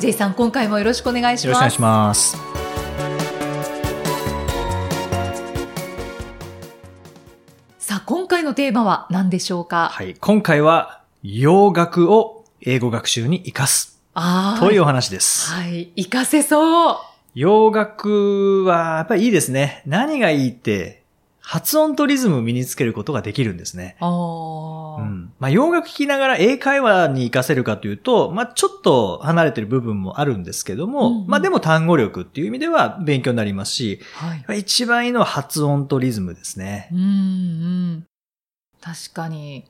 J さん今回もよろしくお願いしますよろしくお願いします。さあ今回のテーマは何でしょうか、はい。今回は、洋楽を英語学習に活かす。ああというお話です。はい活かせそう洋楽は、やっぱりいいですね。何がいいって、発音とリズムを身につけることができるんですね。あうーん。まあ、洋楽聴きながら英会話に活かせるかというと、まあ、ちょっと離れてる部分もあるんですけども、うんうんまあ、でも単語力っていう意味では勉強になりますし、はい一番いいのは発音とリズムですね。うんうん。確かに。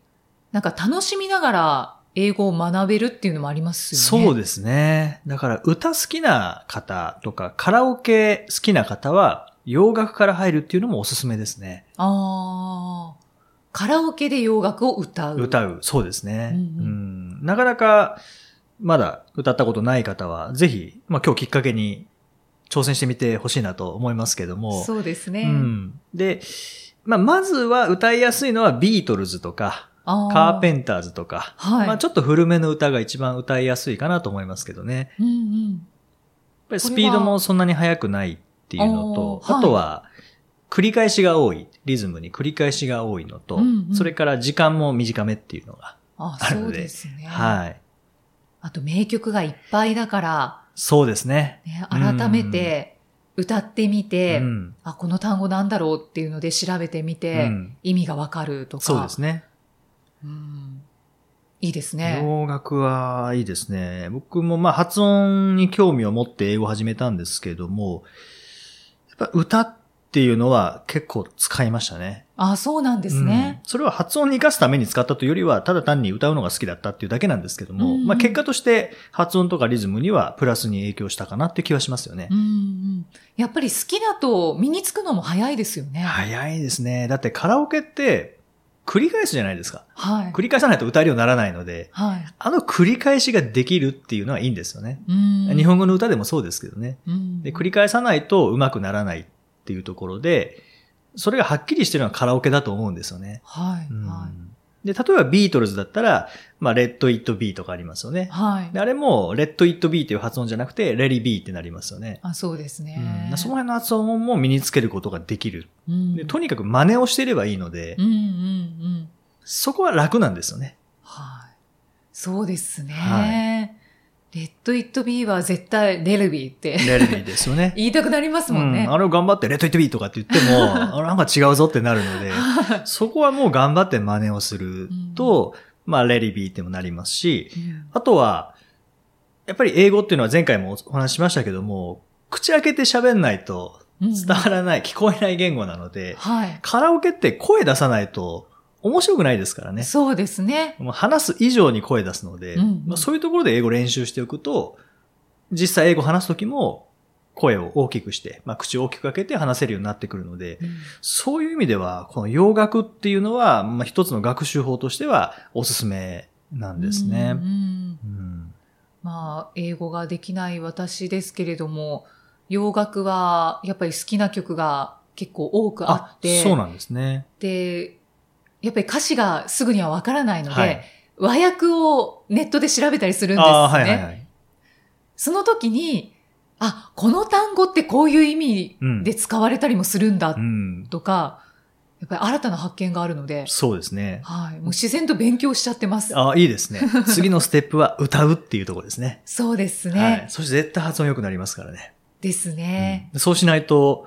なんか楽しみながら英語を学べるっていうのもありますよね。そうですね。だから歌好きな方とかカラオケ好きな方は洋楽から入るっていうのもおすすめですね。ああ。カラオケで洋楽を歌う。歌う。そうですね。うんうんうんなかなかまだ歌ったことない方はぜひ、まあ今日きっかけに挑戦してみてほしいなと思いますけども。そうですね。うん。で、まあまずは歌いやすいのはビートルズとか、あカーペン。ンターズとか、はい。まあちょっと古めの歌が一番歌いやすいかなと思いますけどね。うんうん。やっぱりスピードもそんなに速くないっていうのと、あとは、繰り返しが多い。リズムに繰り返しが多いのと、うんうんそれから時間も短めっていうのが。ああるのでそうですね。はい。あと名曲がいっぱいだから、そうですね。ね、改めて歌ってみて、うん。あ、この単語なんだろうっていうので調べてみて、うん意味がわかるとか。そうですね。うんいいですね。洋楽はいいですね。僕もまあ発音に興味を持って英語を始めたんですけども、歌っていうのは結構使いましたね。あ、そうなんですねうん。それは発音に活かすために使ったというよりは、ただ単に歌うのが好きだったっていうだけなんですけども、うんうんまあ結果として発音とかリズムにはプラスに影響したかなって気はしますよねうん。うん。やっぱり好きだと身につくのも早いですよね。早いですね。だってカラオケって繰り返すじゃないですか。はい。繰り返さないと歌えるようにならないので、はい。あの繰り返しができるっていうのはいいんですよね。うん日本語の歌でもそうですけどね。うんで、繰り返さないと上手くならないっていうところで、それがはっきりしてるのはカラオケだと思うんですよね。はい。うんはで、例えばビートルズだったら、まあ、 Let It Be とかありますよねい。。はいで。あれも、 Let It Be っていう発音じゃなくて、レリ・ビーってなりますよね。あ、そうですうねん。その辺の発音も身につけることができる。うんでとにかく真似をしていればいいので、うんうんうん。そこは楽なんですよね。はい。そうですね。は Let It Be は絶対レリ・ビーってレリ・ビーですよね。言いたくなりますもんね。うんあれを頑張って、レッド・イット・ビーとかって言っても、あなんか違うぞってなるので、そこはもう頑張って真似をすると、まあ、レリ・ビーってもなりますし、うんあとは、やっぱり英語っていうのは前回もお話ししましたけども、口開けて喋んないとうん伝わらない、聞こえない言語なので、はい。カラオケって声出さないと面白くないですからね。そうですね。話す以上に声出すので、うんうんまあ、そういうところで英語練習しておくと、実際英語話すときも声を大きくして、まあ、口を大きく開けて話せるようになってくるので、そういう意味では、この洋楽っていうのは、まあ、一つの学習法としてはおすすめなんですね。うんうんうんまあ、英語ができない私ですけれども、洋楽はやっぱり好きな曲が結構多くあって、そうなんですね。で、やっぱり歌詞がすぐにはわからないので、はい和訳をネットで調べたりするんですね。はいはいはい。その時に、あ、この単語ってこういう意味うんで使われたりもするんだうん。とか、やっぱり新たな発見があるので、そうですね。はい。もう自然と勉強しちゃってます。あいいですね。次のステップは歌うっていうところですね。そうですね。はい。そして絶対発音良くなりますからね。ですね。うんそうしないと、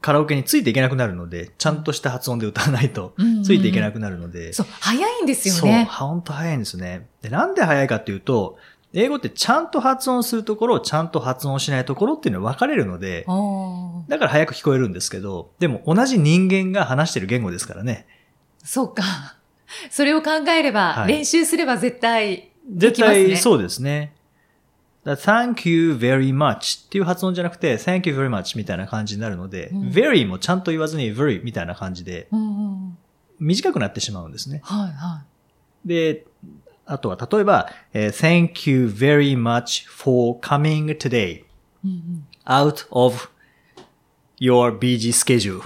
カラオケについていけなくなるので、ちゃんとした発音で歌わないと、ついていけなくくなるので。そう、早いんですよそう、ね。ほんと早いんですね。で、なんで早いかっていうと、英語ってちゃんと発音するところ、ちゃんと発音しないところっていうのは分かれるので、だから早く聞こえるんですけど、でも同じ人間が話してる言語ですからね。そうか。それを考えれば、はい練習すれば絶対で絶きますね。対そうですね。だ Thank you very much っていう発音じゃなくて Thank you very much みたいな感じになるので、うん very もちゃんと言わずに very みたいな感じでうんうんうん短くなってしまうんですね。はいはで、あとは例えば、えー Thank you very much for coming today い。うん out of your busy schedule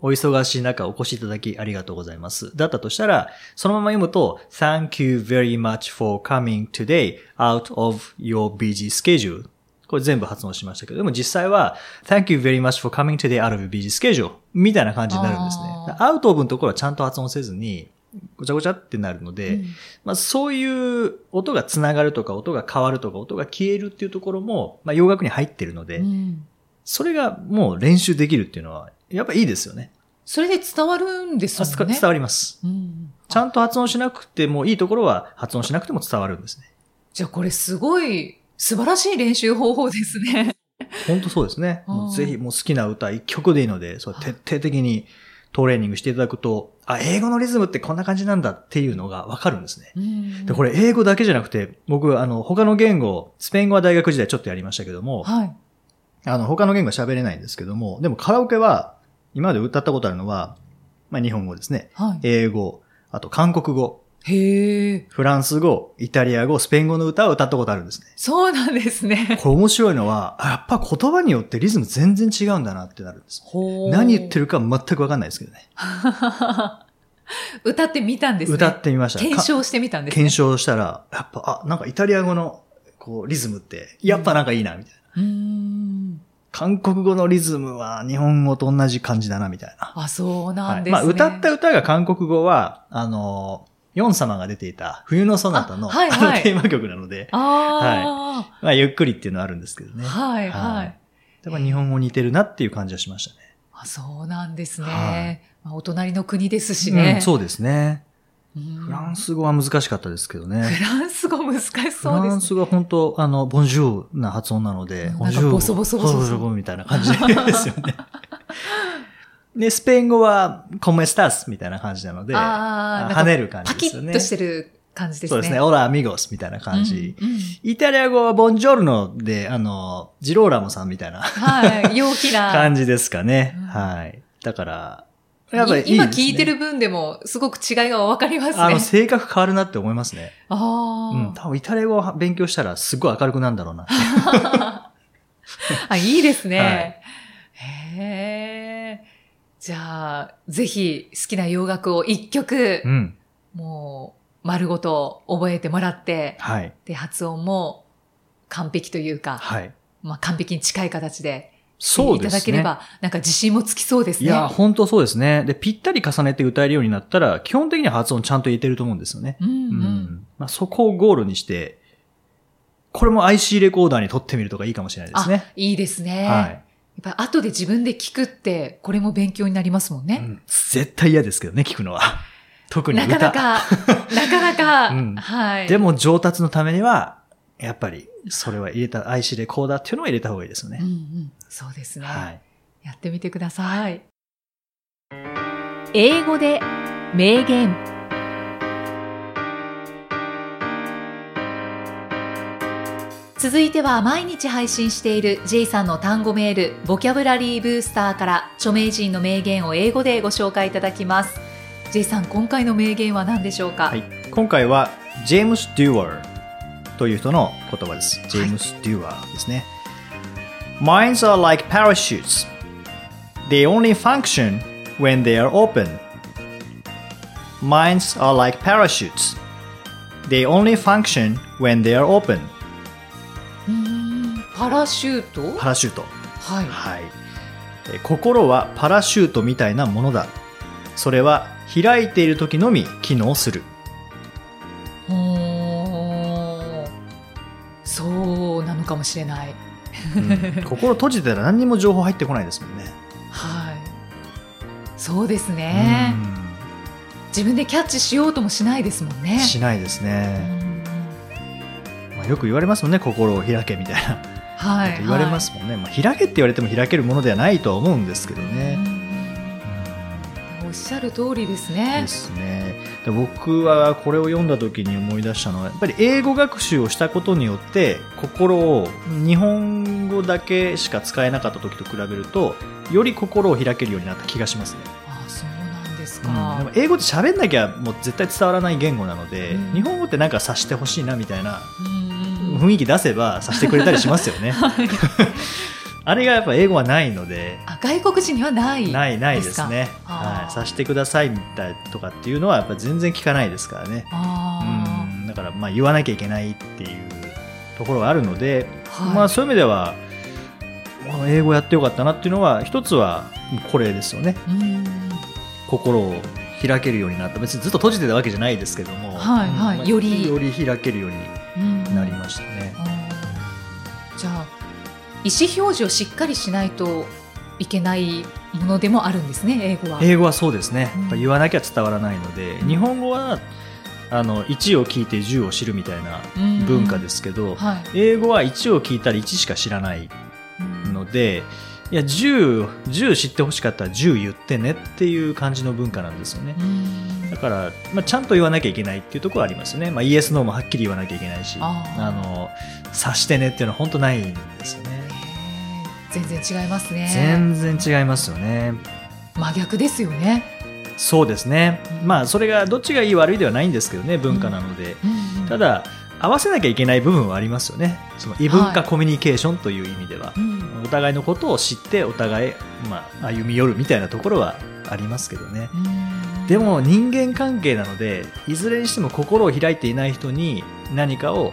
お忙しい中お越しいただきありがとうございます。だったとしたら、そのまま読むと、Thank you very much for coming today out of your busy schedule. これ全部発音しましたけど、でも実際は、Thank you very much for coming today out of your busy schedule. みたいな感じになるんですねあ。アウトオブのところはちゃんと発音せずに、ごちゃごちゃってなるので、うんまあそういう音がつながるとか、音が変わるとか、音が消えるっていうところも、まあ洋楽に入ってるので、うんそれがもう練習できるっていうのは、やっぱいいですよね。それで伝わるんですもんね。伝わります。うんちゃんと発音しなくてもいいところは発音しなくても伝わるんですね。じゃあこれすごい素晴らしい練習方法ですね。本当そうですね。ぜひもう好きな歌一曲でいいので、そう徹底的にトレーニングしていただくと、あ、英語のリズムってこんな感じなんだっていうのがわかるんですね。で、これ、れ英語だけじゃなくて、僕、あの、他の言語、スペイン語は大学時代ちょっとやりましたけども、はい。あの、他の言語は喋れないんですけども、でもカラオケは、今まで歌ったことあるのは、まあ日本語ですね。はい。英語、あと韓国語、へえ、フランス語、イタリア語、スペイン語の歌を歌ったことあるんですね。そうなんですね。これ面白いのは、あやっぱ言葉によってリズム全然違うんだなってなるんです。ほう何言ってるか全くわかんないですけどね。歌ってみたんですね。歌ってみました。検証してみたんですね。検証したら、やっぱ、あ、なんかイタリア語の、こう、リズムって、やっぱなんかいいな、みたいな。うーん。韓国語のリズムは日本語と同じ感じだな、みたいな。あ、そうなはい。んですね。まあ、歌った歌が韓国語は、あの、ヨン様が出ていた冬のソナタの、あはいはいテーマ曲なので、あまあ、ゆっくりっていうのはあるんですけどあ、ね。はいはい。だから日本語似てるなっていう感じはしましたね。あそうなんですはいね。まあ、お隣の国ですしね。うん、そうですね。うんフランス語は難しかったですけどね。フランス語難しフそうランですね。ス語は本当あの、ボンジュールな発音なので、うんボンジューボソボソボソボソボソみたいな感じですよね。で、スペイン語は、コメスタスみたいな感じなので、跳ねる感じパキですよね。ッとしてる感じですね。そうですね。オラアミゴスみたいな感じ。うんうんイタリア語はボンジョルノで、あの、ジローラモさんみたいなはい。陽気な。感じですかね。うんはい。だから、やっぱりね今聞いてる分でも、すごく違いがわかりますね。あの、性格変わるなって思いますね。あうん。ー多分イタリア語を勉強したらすごい明るくなるんだろうな。あ。いいですね。はいへえ。じゃあ、ぜひ好きな洋楽を一曲、うん。もう、丸ごと覚えてもらって、はい。で、発音も完璧というか、はい。まあ完璧に近い形で、そうですね。いただければ、なんか自信もつきそうですね。いや、本当そうですね。で、ぴったり重ねて歌えるようになったら、基本的には発音ちゃんと言えてると思うんですよね。うんう。うんん。まあ、そこをゴールにして、これも IC レコーダーに撮ってみるとかいいかもしれないですね。あ、いいですね。はい。やっぱ後で自分で聞くって、これも勉強になりますもんね。うん絶対嫌ですけどね、聞くのは。特にな歌。かなか、なかなか、うんはい。でも上達のためには、やっぱり、それは入れた IC レコーダーっていうのは入れた方がいいですよね。うんうん、そうですね、はい。やってみてください。英語で名言続いては毎日配信している J さんの単語メール、ボキャブラリーブースターから著名人の名言を英語でご紹介いただきます。J さん、今回の名言は何でしょうか、はい。今回は、ジェームス・デュアーという人の言葉です。ジェームス・デュアーですね。Minds are like parachutes. They only function when they are open. Minds are like parachutes. They only function when they are open. パラシュートパラシュート。はい。はい。えー心はパラシュートみたいなものだ。それは開いている時のみ機能する。もしれない。うん心閉じてたら何にも情報入ってこないですもんね。はい。そうですね。自分でキャッチしようともしないですもんね。うんしないですうね。んまあ、よく言われますもんね、心を開けみたいな。はい。言われますもんね。まあ、開けって言われても開けるものではないとは思うんですけどはい。ね。うんおっしゃる通りですねで。すね。で僕はこれを読んだ時に思い出したのは、やっぱり英語学習をしたことによって、心を日本語だけしか使えなかった時と比べると、より心を開けるようになった気がしますね。あそうなんですうんでかも。英語って喋んなきゃもう絶対伝わらない言語なので、うん日本語ってなんか察してほしいなみたいな雰囲気出せば察してくれたりしますよね。あれがやっぱ英語はないので、あ外国人にはない。ないないですね。はい。さしてくださいみたいとかっていうのはやっぱ全然聞かないですからね。あうんだからまあ言わなきゃいけないっていうところがあるので、はいまあそういう意味では、まあ英語やってよかったなっていうのは、一つはこれですよね。心を開けるようになった。別にずっと閉じてたわけじゃないですけども、はいはいよりより開けるように意思表示をしっかりしないといけないものでもあるんですね英語は。英語はそうですね。うん言わなきゃ伝わらないので、日本語は、あの、1を聞いて10を知るみたいなうん文化ですけど、はい。英語は1を聞いたら1しか知らないうんので、いや、10、10知ってほしかったら10言ってねっていう感じの文化なんですよね。うんだから、まあ、ちゃんと言わなきゃいけないっていうところはありますよね。まあ、イエス、ノーもはっきり言わなきゃいけないし、あの、察してねっていうのは本当ないんですよね。全然違いますね。全然違いますよね。真逆ですよね。そうですね。うんまあ、それがどっちがいい悪いではないんですけどね、文化なので。ただ、合わせなきゃいけない部分はありますよね。その異文はい化コミュニケーションという意味では。うんお互いのことを知って、お互い、まあ、歩み寄るみたいなところはありますけどね。うんでも人間関係なので、いずれにしても心を開いていない人に何かを、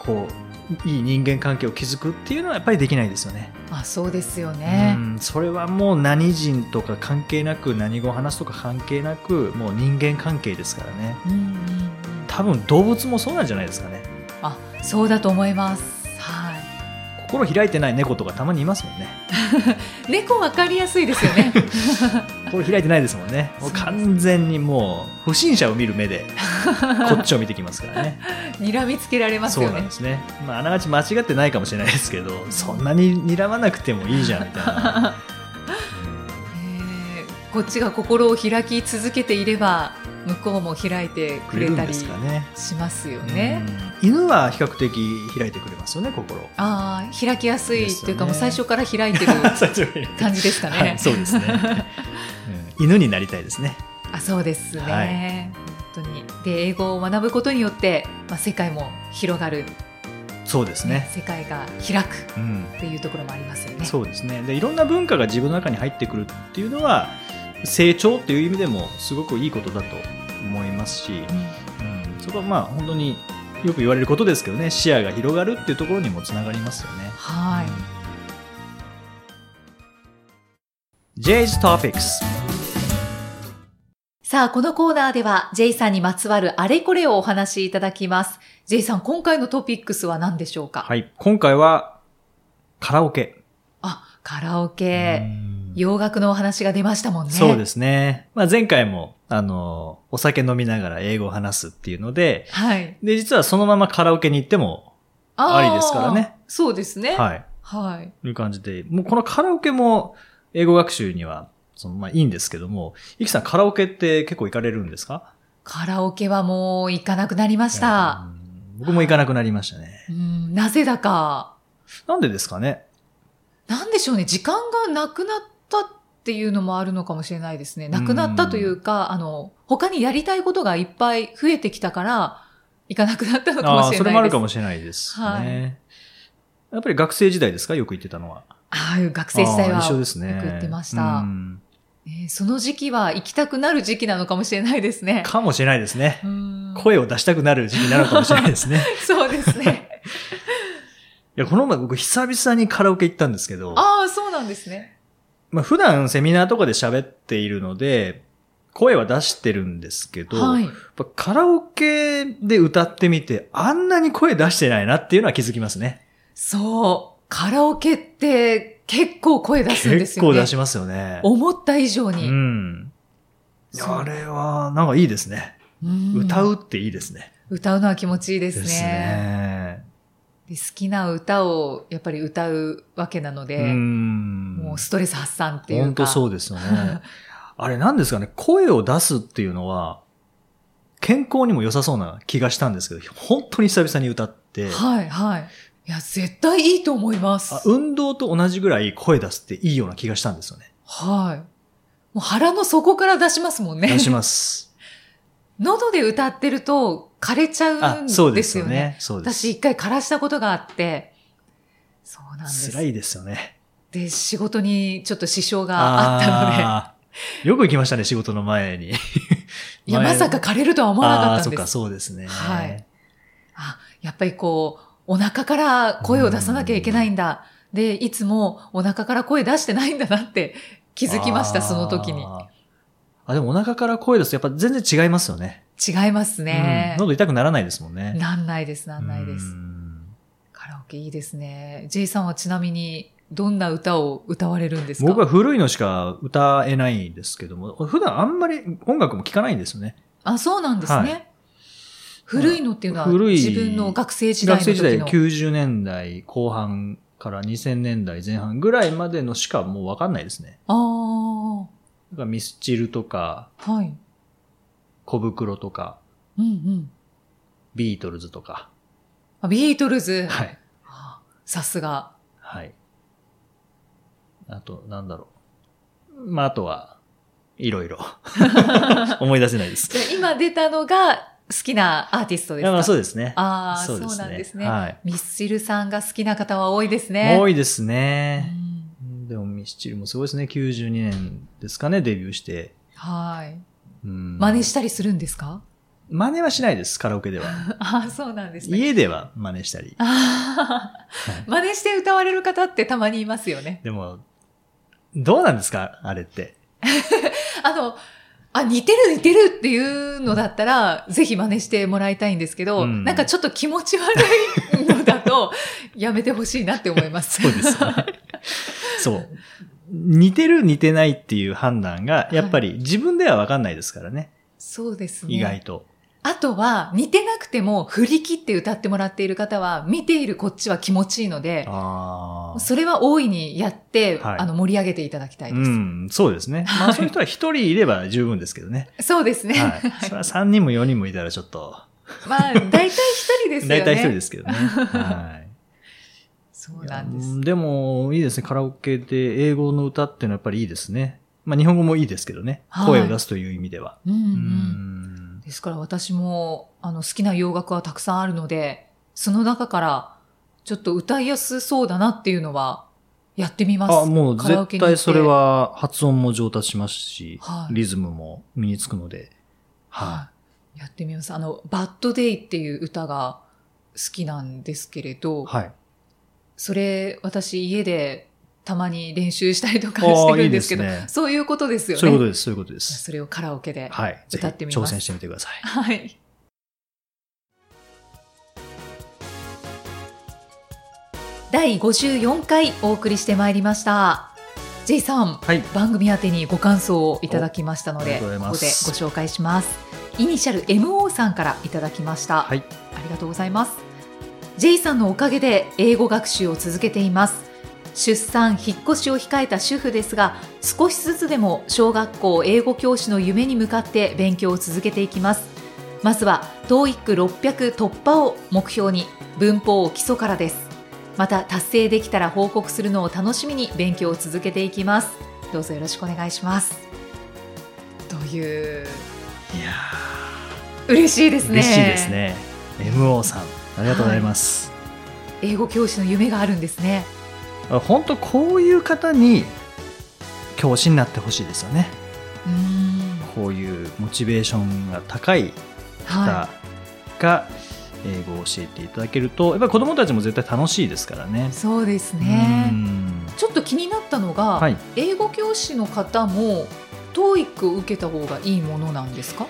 こう、いい人間関係を築くっていうのはやっぱりできないですよね。あそうですよねう。ん、それはもう何人とか関係なく、何語を話すとか関係なく、もう人間関係ですからね。うんうんうん多分動物もそうなんじゃないですかね。あそうだと思います。はい。心開いてない猫とかたまにいますもんね。猫わかりやすいですよね。心開いてないですもんね。もう完全にもう不審者を見る目で こっちを見てきますからね。睨みつけられますよねそうなんで。すね。まあ、あながち間違ってないかもしれないですけど、そんなに睨まなくてもいいじゃんみたいな。へーこっちが心を開き続けていれば向こうも開いてくれたり。しますよね。うん犬は比較的開いてくれますよね、心。ああ開きやすいというかもう最初から開いてる 感じですかね。はい、そうですね、うん犬になりたいですね。あそうですね、はいで英語を学ぶことによって、まあ、世界も広がる、そうですね。世界が開くうんっていうところもありますよね。そうですね。で、いろんな文化が自分の中に入ってくるっていうのは、成長っていう意味でもすごくいいことだと思いますし、うんうん、そこはまあ本当によく言われることですけどね、視野が広がるっていうところにもつながりますよね。はい、J's Topics さあこのコーナーでは J さんにまつわるあれこれをお話しいただきます。J さん今回のトピックスは何でしょうか、はい。今回はカラオケ。あカラオケ、うん洋楽のお話が出ましたもんね。そうですね。まあ前回も、あの、お酒飲みながら英語を話すっていうので、はい。で、実はそのままカラオケに行っても、ありですからね。そうですね。はい。はい。という感じで、もうこのカラオケも英語学習には、そのまあいいんですけども、イキさんカラオケって結構行かれるんですか？カラオケはもう行かなくなりました。うん僕も行かなくなりましたね。うん、なぜだか。なんでですかね？なんでしょうね。時間がなくなったっていうのもあるのかもしれないですね。なくなったというか、あの、他にやりたいことがいっぱい増えてきたから、行かなくなったのかもしれないです。それもあるかもしれないですね。はいやっぱり学生時代ですか？よく行ってたのは。ああいう学生時代は一緒ですね。よく行ってました。うんえーその時期は行きたくなる時期なのかもしれないですね。かもしれないですね。うん声を出したくなる時期になるかもしれないですね。そうですね。いや、この前僕久々にカラオケ行ったんですけど、ああ、そうなんですね。まあ普段セミナーとかで喋っているので、声は出してるんですけど、はいカラオケで歌ってみて、あんなに声出してないなっていうのは気づきますね。そう。カラオケって結構声出すんですよね。結構出しますよね。思った以上うに。うあれは、なんかいいですね。うん歌うっていいですね。歌うのは気持ちいいですね。ですね。で好きな歌をやっぱり歌うわけなので、うん。もうストレス発散っていうか。本当そうですよね。あれなんですかね、声を出すっていうのは、健康にも良さそうな気がしたんですけど、本当に久々に歌って、はい、はい。いや、絶対いいと思います。あ運動と同じぐらい声出すっていいような気がしたんですよね。はい。もう腹の底から出しますもんね。出します。喉で歌ってると枯れちゃうんあ、ですそうですよね。よね。そうです。私一回枯らしたことがあって、そうなんです。辛いですよね。で、仕事にちょっと支障があったので、よく行きましたね、仕事の前に。いや、前まさか枯れるとは思わなかったんです。あーそっか、そうですね。はいあ、やっぱりこう、お腹から声を出さなきゃいけないんだ。で、いつもお腹から声出してないんだなって 気づきました、その時に。あ、でもお腹から声出すとやっぱ全然違いますよね。違いますねうん。喉痛くならないですもんね。なんないです、なんないですう。んカラオケいいですね。J さんはちなみにどんな歌を歌われるんですか？僕は古いのしか歌えないんですけども、普段あんまり音楽も聴かないんですよね。あ、そうなんですね。はい古いのっていうのは古い自分の学生時代の時学生時代の。90年代後半から2000年代前半ぐらいまでのしかもうわかんないですね。ああ、ミスチルとか、はい。小袋とか、うんうん。ビートルズとか。あビートルズ。はい。あさすが。はい。あと、なんだろう。まあ、あとは、いろいろ。思い出せないです。今出たのが好きなアーティストですか？あそうですね。ああ、そううそですねなんですね。はいミスチルさんが好きな方は多いですね。い。多いですうね。んでもミスチルもすごいですね。92年ですかね、デビューして。はい。うん真似したりするんですか？真似はしないです、カラオケでは。ああ、そうなんですね。家では真似したり。真似して歌われる方ってたまにいますよね。でも、どうなんですか？あれって。あの、あ、似てる似てるっていうのだったら、ぜひ真似してもらいたいんですけど、うんなんかちょっと気持ち悪いのだと、やめてほしいなって思います。そうですよね。そう。似てる似てないっていう判断が、やっぱり自分ではわかんないですからね。そうですね。意外と。あとは、似てなくても振り切って歌ってもらっている方は、見ているこっちは気持ちいいので。それは大いにやって、はいあの、盛り上げていただきたいうです。ん、そうですね。まあそういう人は一人いれば十分ですけどね。そうですね。はい。それは三人も四人もいたらちょっと、まあ、大体一人ですよね。大体一人ですけどね。はい。そうなんです。でも、いいですね。カラオケで英語の歌っていうのはやっぱりいいですね。まあ日本語もいいですけどね。はい声を出すという意味では。うんう。うんんですから私も、あの、好きな洋楽はたくさんあるので、その中から、ちょっと歌いやすそうだなっていうのは、やってみます。あ、もう絶対それ。は発音も上達しますし、はいリズムも身につくので。ははい。やってみます。あの、バッドデイっていう歌が好きなんですけれど、い。はい。それ、私家でたまに練習したりとかしてるんですけど、いいねそういうことですよね。そういうことです。そういうことです。それをカラオケで。歌ってみます挑戦してみてください。はい。第54回お送りしてまいりました。J さん、はい。番組宛てにご感想をいただきましたので、ここでご紹介します。イニシャル MO さんからいただきました。はい。ありがとうございます。J さんのおかげで英語学習を続けています。出産、引っ越しを控えた主婦ですが、少しずつでも小学校英語教師の夢に向かって勉強を続けていきます。まずは TOEIC600 突破を目標に文法を基礎からです。また達成できたら報告するのを楽しみに勉強を続けていきます。どうぞよろしくお願いします。といういや嬉しいですね。ー嬉しいです。ね。MO さん、ありがとうございます。英語教師の夢があるんですね。本当こういう方に教師になってほしいですよね。うこういうモチベーションが高いは方が英語を教えていただけると、やっぱり子供たちも絶対楽しいですからねい、。そうですねう。んちょっと気になったのが、はい。英語教師の方も TOEIC を受けた方がいいものなんですか？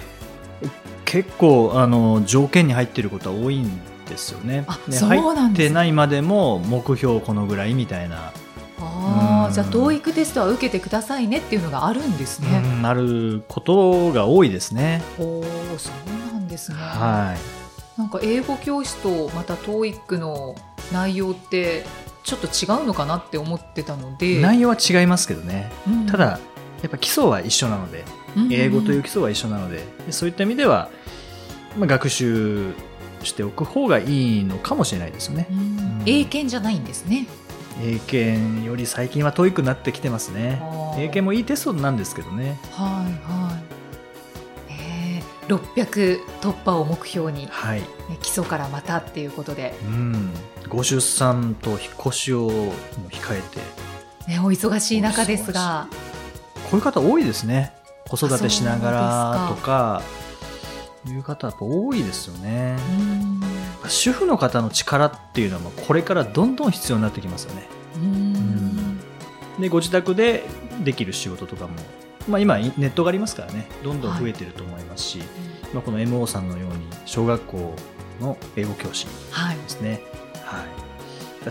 結構あの条件に入ってることは多いんですよね。あねそうなんですね入ってないまでも目標このぐらいみたいな、ああ、うんじゃあ TOEIC テストは受けてくださいねっていうのがあるんですね。うんあることが多いですね。おお、そうなんですね。はい。なんか英語教師とまた TOEIC の内容ってちょっと違うのかなって思ってたので、内容は違いますけどね。うんただやっぱ基礎は一緒なので、英語という基礎は一緒なので、でそういった意味では、まあ、学習しておく方がいいのかもしれないですよね。うん英検じゃないんですね。英検より最近は遠くなってきてますね。英検もいいテストなんですけどね。はいはい。えー、600突破を目標に、ね、はい。基礎からまたっていうことで、うん。ご出産と引っ越しを控えて、ね、お忙しい中ですが、こういう方多いですね。子育てしながらとか、いう方やっぱ多いですよね。うん主婦の方の力っていうのはもうこれからどんどん必要になってきますよね。うんで、ご自宅でできる仕事とかも、まあ今ネットがありますからね、どんどん増えてると思いますし、まあこの MO さんのように小学校の英語教師はいですね。はい。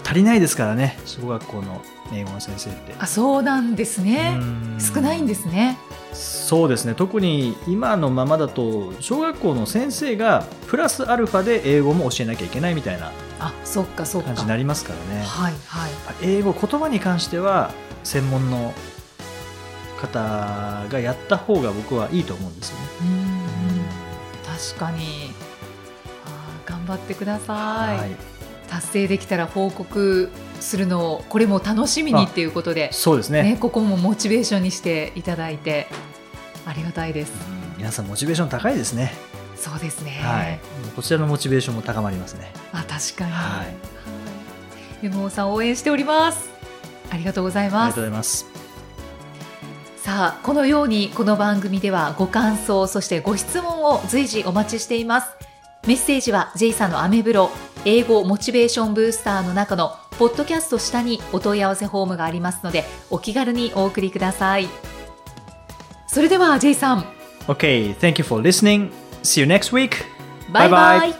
足りないですからね、小学校の英語の先生って。あそうなんですね。うん。少ないんですね。そうですね。特に今のままだと小学校の先生がプラスアルファで英語も教えなきゃいけないみたいなあそっかそっか。感じになりますからね。はいはい。英語言葉に関しては専門の方がやった方が僕はいいと思うんですよね。うん。確かに。あー頑張ってください、はい。達成できたら報告するのをこれも楽しみにっていうことでそうですねね、ここもモチベーションにしていただいてありがたいです。うん皆さんモチベーション高いですね、そうですね。はいこちらのモチベーションも高まりますねあ、確かに。はいはい。ゆもさん応援しております。ありがとうございありがますとうございますさあこのようにこの番組ではご感想そしてご質問を随時お待ちしていますメッセージは J さんのアメブロ英語モチベーションブースターの中のポッドキャスト下にお問い合わせフォームがありますのでお気軽にお送りください。それでは J さん。OK thank you for listening. See you next week. バイバイバイバ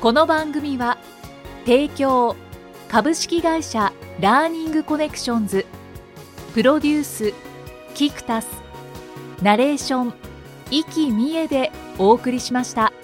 この番組は提供株式会社ラーニングコネクションズプロデュースキクタスナレーション生きみえでお送りしました。